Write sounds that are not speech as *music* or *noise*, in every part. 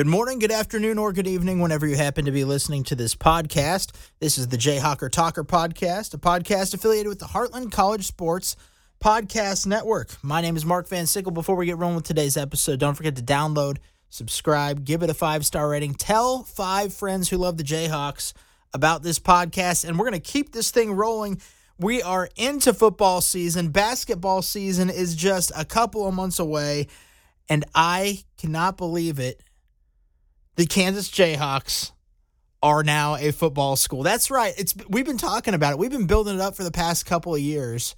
Good morning, good afternoon, or good evening, whenever you happen to be listening to this podcast. This is the Jayhawker Talker podcast, a podcast affiliated with the Heartland College Sports Podcast Network. My name is Mark Van Sickle. Before we get rolling with today's episode, don't forget to download, subscribe, give it a five star rating, tell five friends who love the Jayhawks about this podcast, and we're going to keep this thing rolling. We are into football season. Basketball season is just a couple of months away, and I cannot believe it the Kansas Jayhawks are now a football school. That's right. It's we've been talking about it. We've been building it up for the past couple of years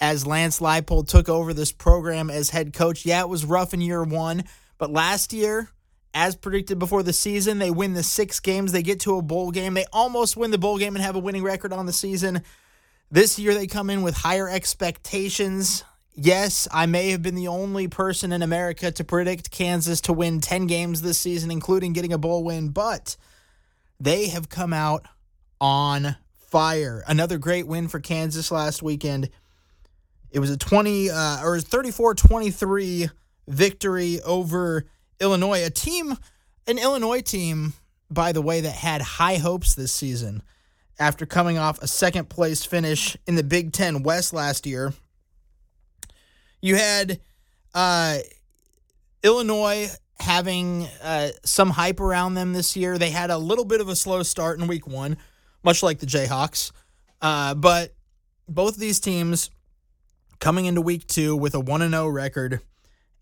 as Lance Leipold took over this program as head coach. Yeah, it was rough in year 1, but last year, as predicted before the season, they win the 6 games, they get to a bowl game. They almost win the bowl game and have a winning record on the season. This year they come in with higher expectations. Yes, I may have been the only person in America to predict Kansas to win 10 games this season, including getting a bowl win, but they have come out on fire. Another great win for Kansas last weekend. It was a 20 uh, or 34-23 victory over Illinois, a team an Illinois team by the way that had high hopes this season after coming off a second place finish in the Big 10 West last year you had uh, Illinois having uh, some hype around them this year. They had a little bit of a slow start in week one, much like the Jayhawks. Uh, but both of these teams coming into week two with a 1 0 record.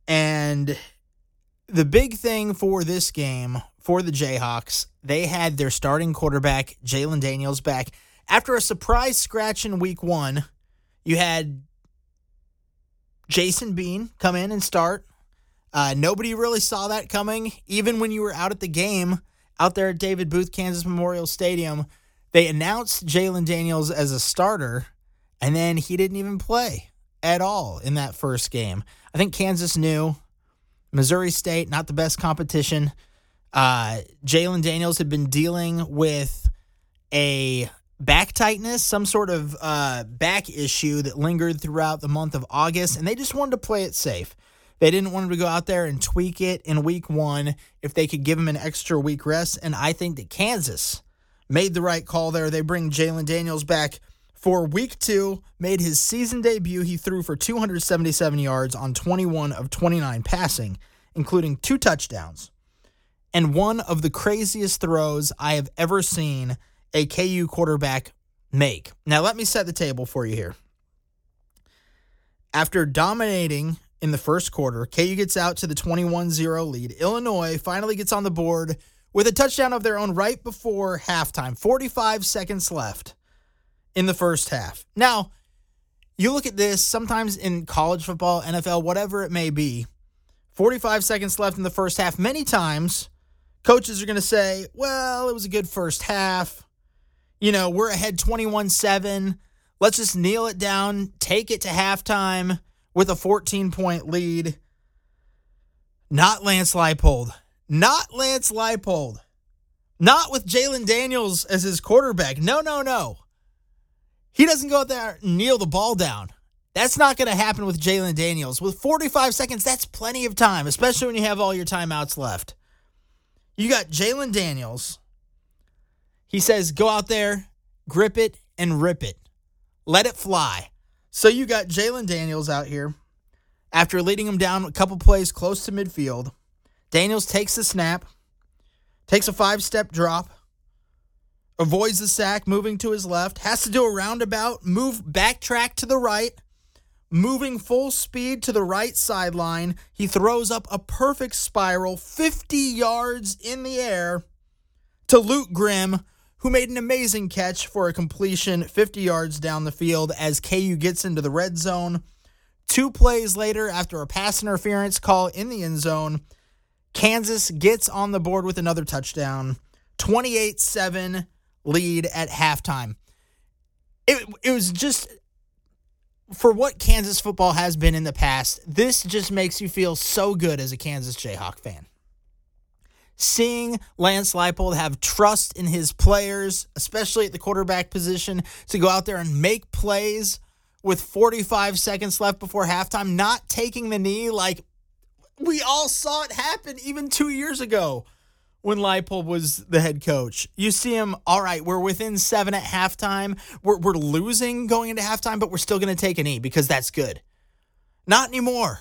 And the big thing for this game for the Jayhawks, they had their starting quarterback, Jalon Daniels, back. After a surprise scratch in week one, you had Jason Bean come in and start. Uh, nobody really saw that coming. Even when you were out at the game, out there at David Booth, Kansas Memorial Stadium, they announced Jalon Daniels as a starter, and then he didn't even play at all in that first game. I think Kansas knew Missouri State, not the best competition. Uh, Jalon Daniels had been dealing with a back tightness, some sort of uh, back issue that lingered throughout the month of August, and they just wanted to play it safe. They didn't want him to go out there and tweak it in week one if they could give him an extra week rest. And I think that Kansas made the right call there. They bring Jalon Daniels back for week two, made his season debut. He threw for 277 yards on 21 of 29 passing, including two touchdowns. And one of the craziest throws I have ever seen a KU quarterback make. Now, let me set the table for you here. After dominating in the first quarter, KU gets out to the 21 0 lead. Illinois finally gets on the board with a touchdown of their own right before halftime, 45 seconds left in the first half. Now, you look at this sometimes in college football, NFL, whatever it may be, 45 seconds left in the first half. Many times, coaches are going to say, well, it was a good first half you know, we're ahead 21 7. Let's just kneel it down, take it to halftime with a 14 point lead. Not Lance Leipold. Not Lance Leipold. Not with Jalon Daniels as his quarterback. No, no, no. He doesn't go out there and kneel the ball down. That's not going to happen with Jalon Daniels. With 45 seconds, that's plenty of time, especially when you have all your timeouts left. You got Jalon Daniels he says, go out there, grip it, and rip it. Let it fly. So you got Jalon Daniels out here. After leading him down a couple plays close to midfield, Daniels takes the snap, takes a five step drop, avoids the sack, moving to his left, has to do a roundabout, move backtrack to the right, moving full speed to the right sideline. He throws up a perfect spiral 50 yards in the air to Luke Grimm, who made an amazing catch for a completion 50 yards down the field as KU gets into the red zone. Two plays later, after a pass interference call in the end zone, Kansas gets on the board with another touchdown. 28 7 lead at halftime. It, it was just, for what Kansas football has been in the past, this just makes you feel so good as a Kansas Jayhawk fan seeing Lance Leipold have trust in his players, especially at the quarterback position, to go out there and make plays with 45 seconds left before halftime, not taking the knee like We all saw it happen even two years ago when Leipold was the head coach. You see him, all right, we're within seven at halftime. We're, we're losing going into halftime, but we're still going to take an E because that's good. Not anymore.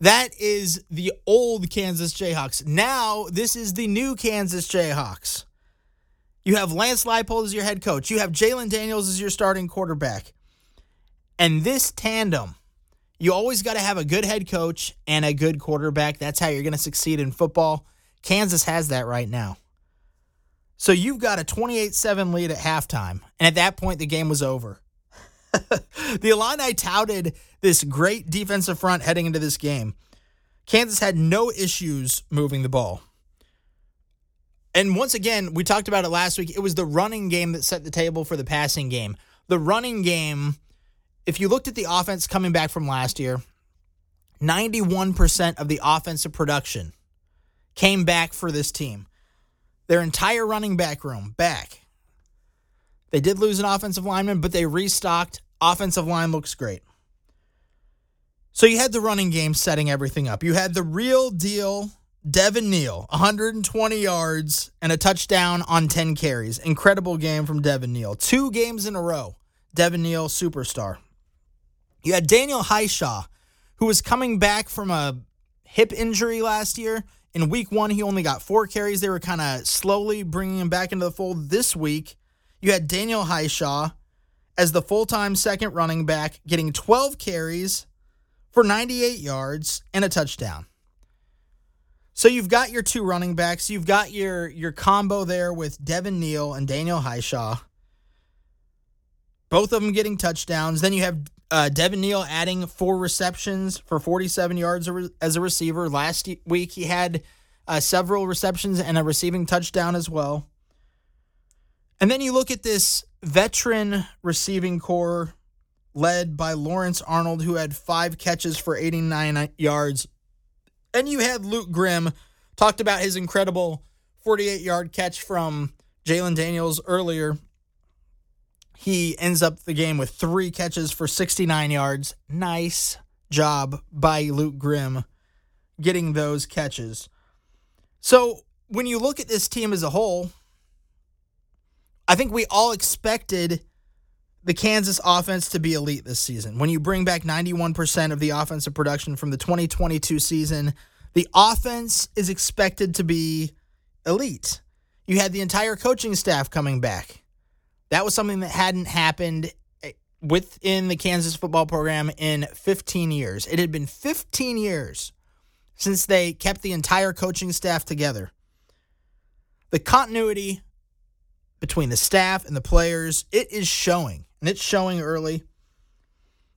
That is the old Kansas Jayhawks. Now, this is the new Kansas Jayhawks. You have Lance Leipold as your head coach. You have Jalon Daniels as your starting quarterback. And this tandem, you always got to have a good head coach and a good quarterback. That's how you're going to succeed in football. Kansas has that right now. So you've got a 28 7 lead at halftime. And at that point, the game was over. *laughs* the Illini touted this great defensive front heading into this game. Kansas had no issues moving the ball. And once again, we talked about it last week. It was the running game that set the table for the passing game. The running game, if you looked at the offense coming back from last year, 91% of the offensive production came back for this team. Their entire running back room back. They did lose an offensive lineman, but they restocked. Offensive line looks great. So you had the running game setting everything up. You had the real deal Devin Neal, 120 yards and a touchdown on 10 carries. Incredible game from Devin Neal. Two games in a row. Devin Neal, superstar. You had Daniel Hishaw, who was coming back from a hip injury last year. In week one, he only got four carries. They were kind of slowly bringing him back into the fold. This week, you had Daniel Hishaw as the full time second running back, getting 12 carries for 98 yards and a touchdown. So you've got your two running backs. You've got your your combo there with Devin Neal and Daniel Hishaw. Both of them getting touchdowns. Then you have uh, Devin Neal adding four receptions for 47 yards as a receiver. Last week he had uh, several receptions and a receiving touchdown as well. And then you look at this veteran receiving corps led by Lawrence Arnold, who had five catches for 89 yards and you had Luke Grimm talked about his incredible 48 yard catch from Jalon Daniels earlier. He ends up the game with three catches for 69 yards. Nice job by Luke Grimm getting those catches. So when you look at this team as a whole, I think we all expected the Kansas offense to be elite this season. When you bring back 91% of the offensive production from the 2022 season, the offense is expected to be elite. You had the entire coaching staff coming back. That was something that hadn't happened eh, within the Kansas football program in 15 years. It had been 15 years since they kept the entire coaching staff together. The continuity between the staff and the players, it is showing and it's showing early.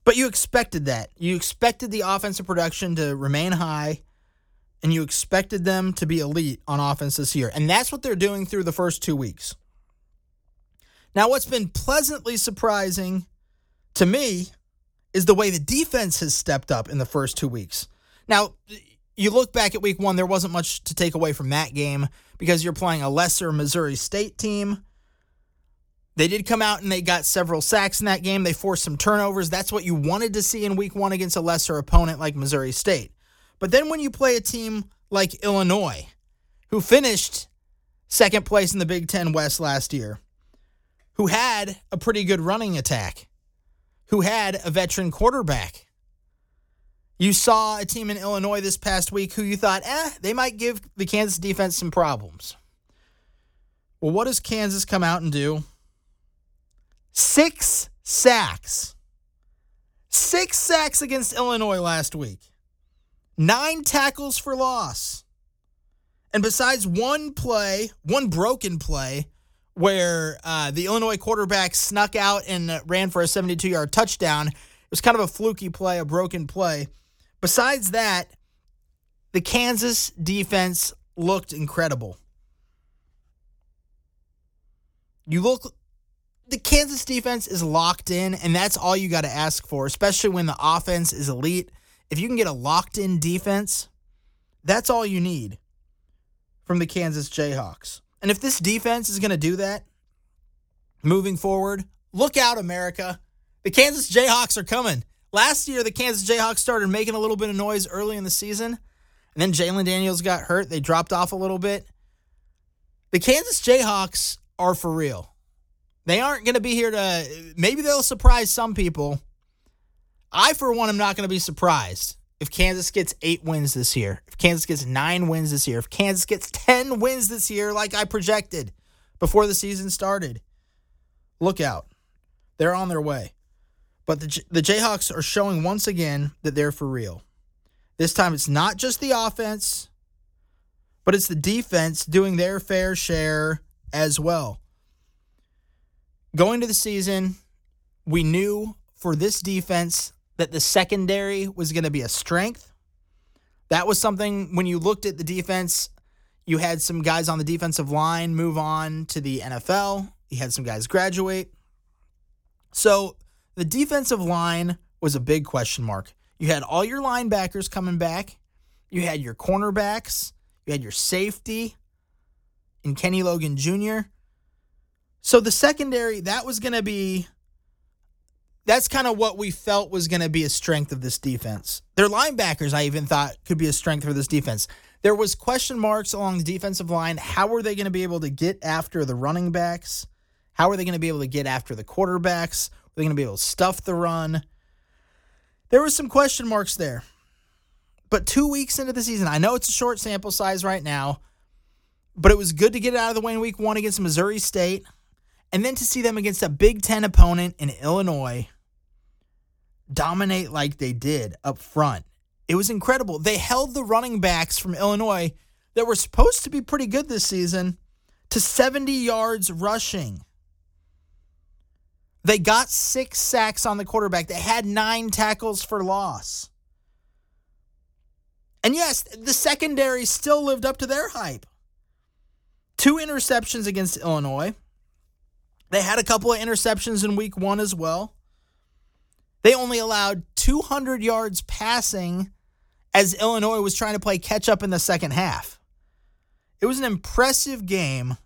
But you expected that. You expected the offensive production to remain high, and you expected them to be elite on offense this year. And that's what they're doing through the first two weeks. Now, what's been pleasantly surprising to me is the way the defense has stepped up in the first two weeks. Now, you look back at week one, there wasn't much to take away from that game because you're playing a lesser Missouri State team they did come out and they got several sacks in that game. They forced some turnovers. That's what you wanted to see in week one against a lesser opponent like Missouri State. But then when you play a team like Illinois, who finished second place in the Big Ten West last year, who had a pretty good running attack, who had a veteran quarterback. You saw a team in Illinois this past week who you thought, eh, they might give the Kansas defense some problems. Well, what does Kansas come out and do? Six sacks. Six sacks against Illinois last week. Nine tackles for loss. And besides one play, one broken play, where uh, the Illinois quarterback snuck out and ran for a 72 yard touchdown, it was kind of a fluky play, a broken play. Besides that, the Kansas defense looked incredible. You look the Kansas defense is locked in, and that's all you got to ask for, especially when the offense is elite. If you can get a locked in defense, that's all you need from the Kansas Jayhawks. And if this defense is going to do that moving forward, look out, America. The Kansas Jayhawks are coming. Last year, the Kansas Jayhawks started making a little bit of noise early in the season. And then Jalon Daniels got hurt. They dropped off a little bit. The Kansas Jayhawks are for real. They aren't going to be here to, maybe they'll surprise some people. I, for one, am not going to be surprised if Kansas gets eight wins this year, if Kansas gets nine wins this year, if Kansas gets 10 wins this year, like I projected before the season started. Look out. They're on their way. But the, the Jayhawks are showing once again that they're for real. This time it's not just the offense, but it's the defense doing their fair share as well. Going to the season, we knew for this defense that the secondary was going to be a strength. That was something when you looked at the defense, you had some guys on the defensive line move on to the NFL. You had some guys graduate. So the defensive line was a big question mark. You had all your linebackers coming back. You had your cornerbacks. You had your safety and Kenny Logan Jr. So the secondary, that was going to be that's kind of what we felt was going to be a strength of this defense. Their linebackers, I even thought, could be a strength for this defense. There was question marks along the defensive line. How are they going to be able to get after the running backs? How are they going to be able to get after the quarterbacks? Are they going to be able to stuff the run? There was some question marks there. But two weeks into the season, I know it's a short sample size right now, but it was good to get it out of the way in week one against Missouri State. And then to see them against a Big Ten opponent in Illinois dominate like they did up front. It was incredible. They held the running backs from Illinois that were supposed to be pretty good this season to 70 yards rushing. They got six sacks on the quarterback. They had nine tackles for loss. And yes, the secondary still lived up to their hype. Two interceptions against Illinois. They had a couple of interceptions in week one as well. They only allowed 200 yards passing as Illinois was trying to play catch up in the second half. It was an impressive game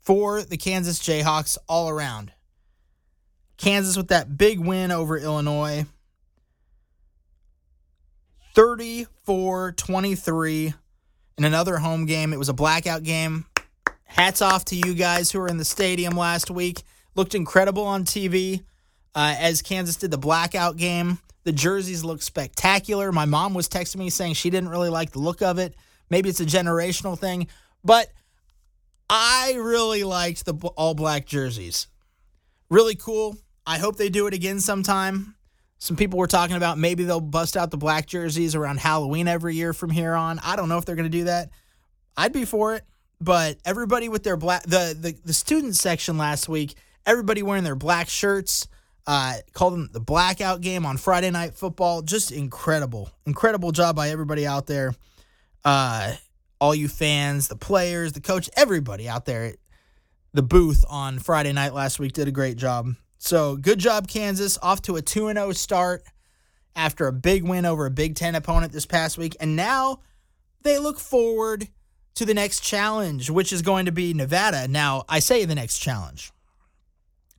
for the Kansas Jayhawks all around. Kansas with that big win over Illinois. 34 23 in another home game. It was a blackout game. Hats off to you guys who were in the stadium last week. Looked incredible on TV uh, as Kansas did the blackout game. The jerseys looked spectacular. My mom was texting me saying she didn't really like the look of it. Maybe it's a generational thing, but I really liked the all black jerseys. Really cool. I hope they do it again sometime. Some people were talking about maybe they'll bust out the black jerseys around Halloween every year from here on. I don't know if they're going to do that. I'd be for it, but everybody with their black the the, the student section last week, everybody wearing their black shirts, uh, called them the blackout game on Friday Night Football. Just incredible, incredible job by everybody out there. Uh, all you fans, the players, the coach, everybody out there. The booth on Friday night last week did a great job. So good job, Kansas. Off to a 2 0 start after a big win over a Big Ten opponent this past week. And now they look forward to the next challenge, which is going to be Nevada. Now, I say the next challenge,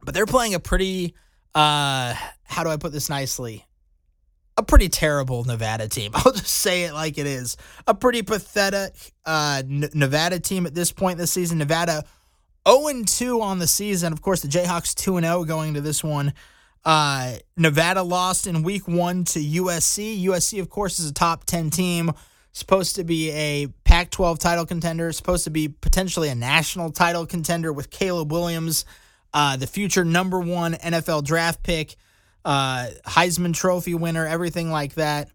but they're playing a pretty uh, how do I put this nicely? A pretty terrible Nevada team. *laughs* I'll just say it like it is. A pretty pathetic uh, N- Nevada team at this point this season. Nevada 0 2 on the season. Of course, the Jayhawks 2 0 going to this one. Uh, Nevada lost in week one to USC. USC, of course, is a top 10 team, supposed to be a Pac 12 title contender, supposed to be potentially a national title contender with Caleb Williams uh, the future number one NFL draft pick, uh, Heisman Trophy winner, everything like that.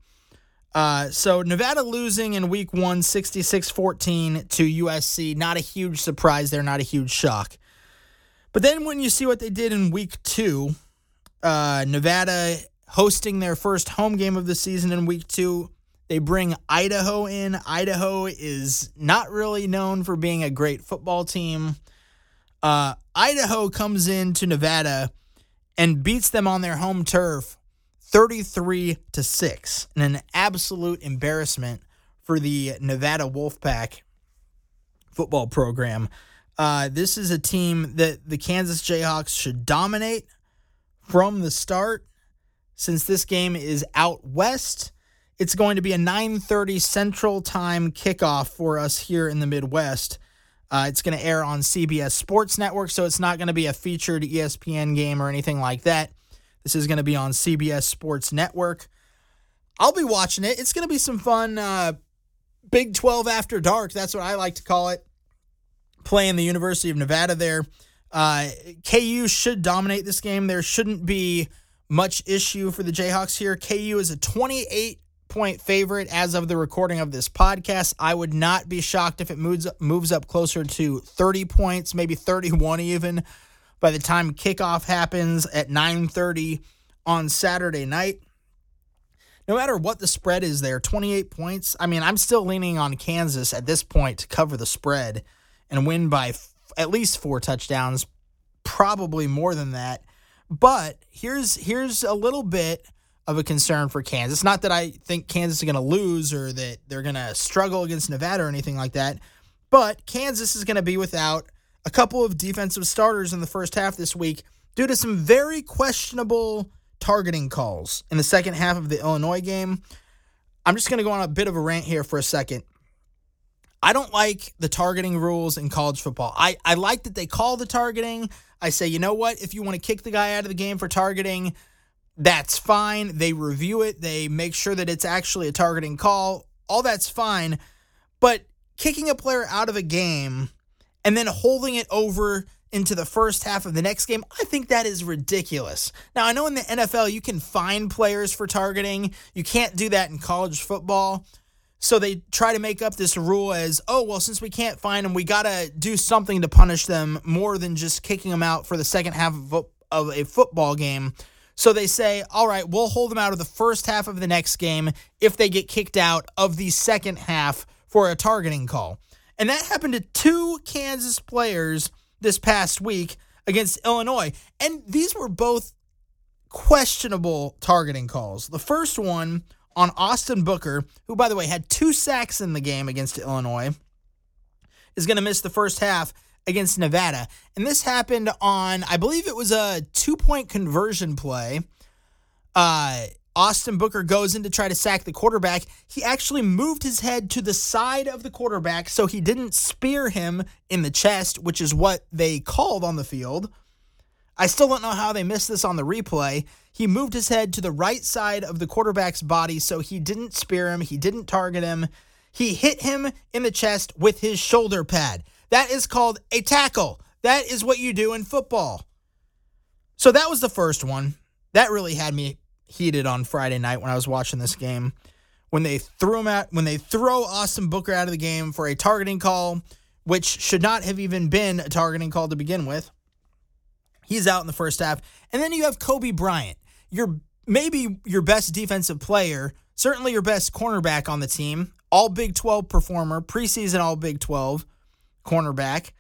Uh, so Nevada losing in week one, 66 14 to USC. Not a huge surprise there, not a huge shock. But then when you see what they did in week two, uh, Nevada hosting their first home game of the season in week two, they bring Idaho in. Idaho is not really known for being a great football team. Uh, Idaho comes into Nevada and beats them on their home turf 33 to 6 in an absolute embarrassment for the Nevada Wolfpack football program. Uh, this is a team that the Kansas Jayhawks should dominate from the start. Since this game is out west, It's going to be a 9:30 Central Time kickoff for us here in the Midwest. Uh, it's going to air on CBS Sports Network, so it's not going to be a featured ESPN game or anything like that. This is going to be on CBS Sports Network. I'll be watching it. It's going to be some fun. Uh, Big 12 after dark. That's what I like to call it. Playing the University of Nevada there. Uh, KU should dominate this game. There shouldn't be much issue for the Jayhawks here. KU is a 28 point favorite as of the recording of this podcast. I would not be shocked if it moves moves up closer to 30 points, maybe 31 even by the time kickoff happens at 9:30 on Saturday night. No matter what the spread is there, 28 points. I mean, I'm still leaning on Kansas at this point to cover the spread and win by f- at least 4 touchdowns, probably more than that. But here's here's a little bit of a concern for Kansas. Not that I think Kansas is going to lose or that they're going to struggle against Nevada or anything like that, but Kansas is going to be without a couple of defensive starters in the first half this week due to some very questionable targeting calls in the second half of the Illinois game. I'm just going to go on a bit of a rant here for a second. I don't like the targeting rules in college football. I, I like that they call the targeting. I say, you know what? If you want to kick the guy out of the game for targeting, that's fine. They review it, they make sure that it's actually a targeting call. All that's fine. But kicking a player out of a game and then holding it over into the first half of the next game, I think that is ridiculous. Now, I know in the NFL you can fine players for targeting, you can't do that in college football. So they try to make up this rule as, oh, well, since we can't find them, we got to do something to punish them more than just kicking them out for the second half of a football game. So they say, all right, we'll hold them out of the first half of the next game if they get kicked out of the second half for a targeting call. And that happened to two Kansas players this past week against Illinois. And these were both questionable targeting calls. The first one on Austin Booker, who, by the way, had two sacks in the game against Illinois, is going to miss the first half against Nevada. And this happened on, I believe it was a two point conversion play. Uh, Austin Booker goes in to try to sack the quarterback. He actually moved his head to the side of the quarterback so he didn't spear him in the chest, which is what they called on the field. I still don't know how they missed this on the replay. He moved his head to the right side of the quarterback's body so he didn't spear him, he didn't target him. He hit him in the chest with his shoulder pad. That is called a tackle. That is what you do in football. So that was the first one. That really had me heated on Friday night when I was watching this game. When they threw him out, when they throw Austin Booker out of the game for a targeting call, which should not have even been a targeting call to begin with. He's out in the first half. And then you have Cobee Bryant, your maybe your best defensive player, certainly your best cornerback on the team, all Big 12 performer, preseason all Big 12 cornerback.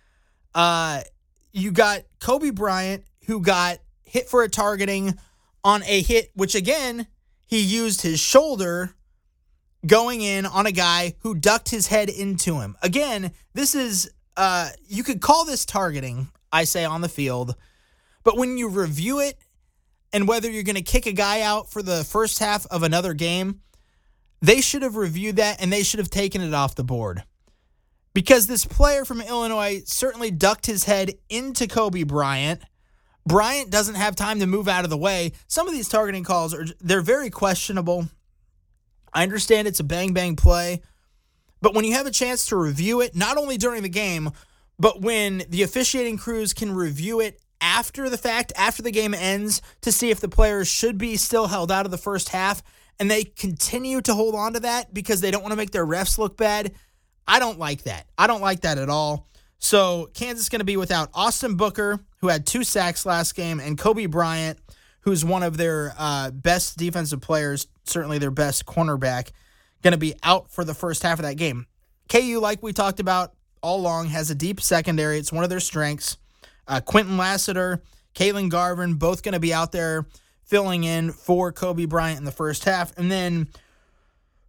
Uh, you got Cobee Bryant, who got hit for a targeting on a hit, which again, he used his shoulder going in on a guy who ducked his head into him. Again, this is, uh, you could call this targeting, I say, on the field, but when you review it and whether you're going to kick a guy out for the first half of another game, they should have reviewed that and they should have taken it off the board. Because this player from Illinois certainly ducked his head into Cobee Bryant Bryant doesn't have time to move out of the way. Some of these targeting calls are they're very questionable. I understand it's a bang bang play, but when you have a chance to review it, not only during the game, but when the officiating crews can review it after the fact, after the game ends, to see if the players should be still held out of the first half, and they continue to hold on to that because they don't want to make their refs look bad. I don't like that. I don't like that at all. So Kansas going to be without Austin Booker, who had two sacks last game, and Cobee Bryant, who's one of their uh, best defensive players, certainly their best cornerback, going to be out for the first half of that game. KU, like we talked about all along, has a deep secondary. It's one of their strengths. Uh, Kwinton Lassiter, Caitlin Garvin, both going to be out there filling in for Cobee Bryant in the first half. And then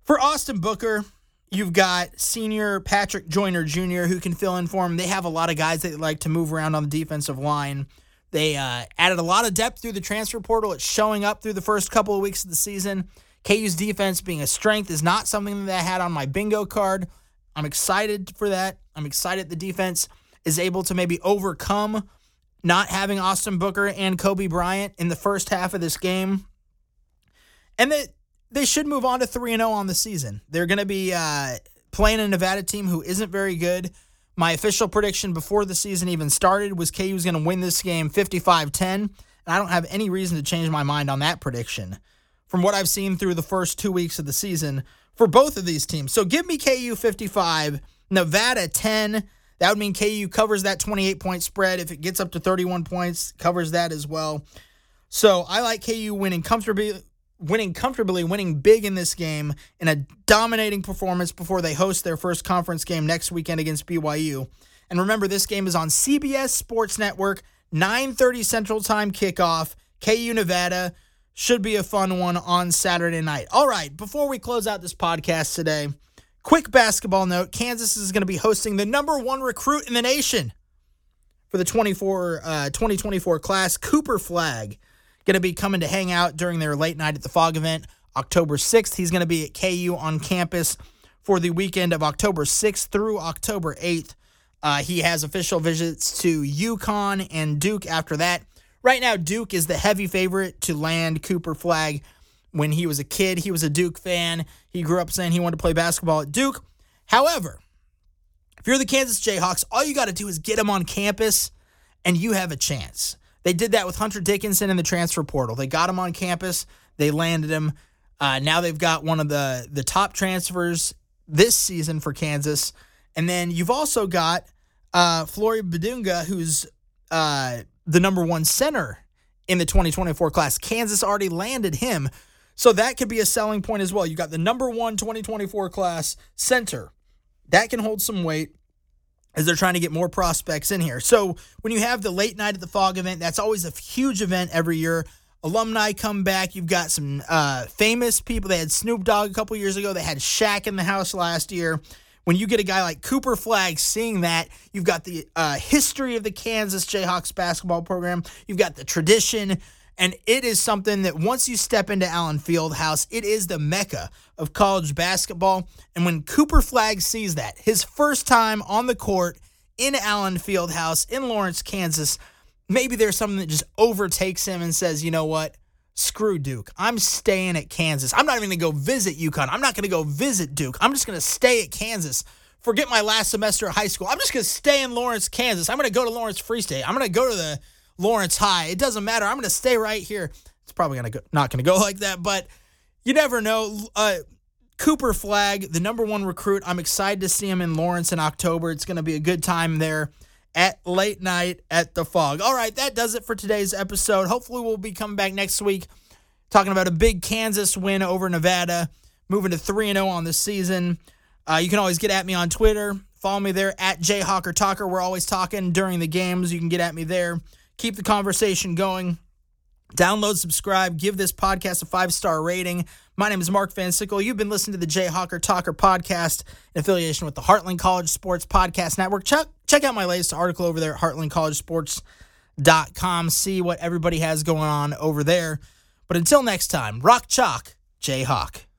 for Austin Booker, You've got senior Patrick Joyner Jr., who can fill in for him. They have a lot of guys that like to move around on the defensive line. They uh, added a lot of depth through the transfer portal. It's showing up through the first couple of weeks of the season. KU's defense being a strength is not something that I had on my bingo card. I'm excited for that. I'm excited the defense is able to maybe overcome not having Austin Booker and Cobee Bryant in the first half of this game. And that they should move on to 3 and 0 on the season. They're going to be uh, playing a Nevada team who isn't very good. My official prediction before the season even started was KU was going to win this game 55 10. And I don't have any reason to change my mind on that prediction from what I've seen through the first two weeks of the season for both of these teams. So give me KU 55, Nevada 10. That would mean KU covers that 28 point spread. If it gets up to 31 points, covers that as well. So I like KU winning comfortably, winning comfortably, winning big in this game in a dominating performance before they host their first conference game next weekend against BYU. And remember, this game is on CBS Sports Network, 9:30 Central Time kickoff. KU Nevada should be a fun one on Saturday night. All right, before we close out this podcast today, quick basketball note: Kansas is going to be hosting the number one recruit in the nation for the 24 uh, 2024 class, Cooper Flagg going to be coming to hang out during their late night at the Phog event October 6th. He's going to be at KU on campus for the weekend of October 6th through October 8th. Uh, he has official visits to UConn and Duke after that. Right now, Duke is the heavy favorite to land Cooper Flagg. When he was a kid, he was a Duke fan. He grew up saying he wanted to play basketball at Duke. However, if you're the Kansas Jayhawks, all you got to do is get him on campus and you have a chance. They did that with Hunter Dickinson in the transfer portal. They got him on campus. They landed him. Uh, now they've got one of the the top transfers this season for Kansas. And then you've also got uh, Flory Bidunga, who's uh, the number one center in the 2024 class. Kansas already landed him. So that could be a selling point as well. You got the number one 2024 class center. That can hold some weight as they're trying to get more prospects in here. So when you have the late night at the Phog event, that's always a huge event every year. Alumni come back. You've got some uh, famous people. They had Snoop Dogg a couple years ago. They had Shaq in the house last year. When you get a guy like Cooper Flagg seeing that, you've got the uh, history of the Kansas Jayhawks basketball program. You've got the tradition. And it is something that once you step into Allen Fieldhouse, it is the mecca of college basketball. And when Cooper Flagg sees that, his first time on the court in Allen Fieldhouse in Lawrence, Kansas, maybe there's something that just overtakes him and says, you know what? Screw Duke. I'm staying at Kansas. I'm not even going to go visit UConn. I'm not going to go visit Duke. I'm just going to stay at Kansas. Forget my last semester of high school. I'm just going to stay in Lawrence, Kansas. I'm going to go to Lawrence Free State. I'm going to go to the Lawrence High. It doesn't matter. I'm going to stay right here. It's probably to go, not going to go *laughs* like that, but you never know. Uh, Cooper Flagg, the number one recruit. I'm excited to see him in Lawrence in October. It's going to be a good time there at late night at the Phog. All right, that does it for today's episode. Hopefully, we'll be coming back next week talking about a big Kansas win over Nevada, moving to 3 0 on the season. Uh, you can always get at me on Twitter. Follow me there at Jayhawker Talker. We're always talking during the games. You can get at me there keep the conversation going. Download, subscribe, give this podcast a five star rating. My name is Mark Van Sickle. You've been listening to the Jayhawker Talker podcast in affiliation with the Heartland College Sports Podcast Network. Check, check out my latest article over there at heartlandcollegesports.com. See what everybody has going on over there. But until next time, rock chalk, Jayhawk.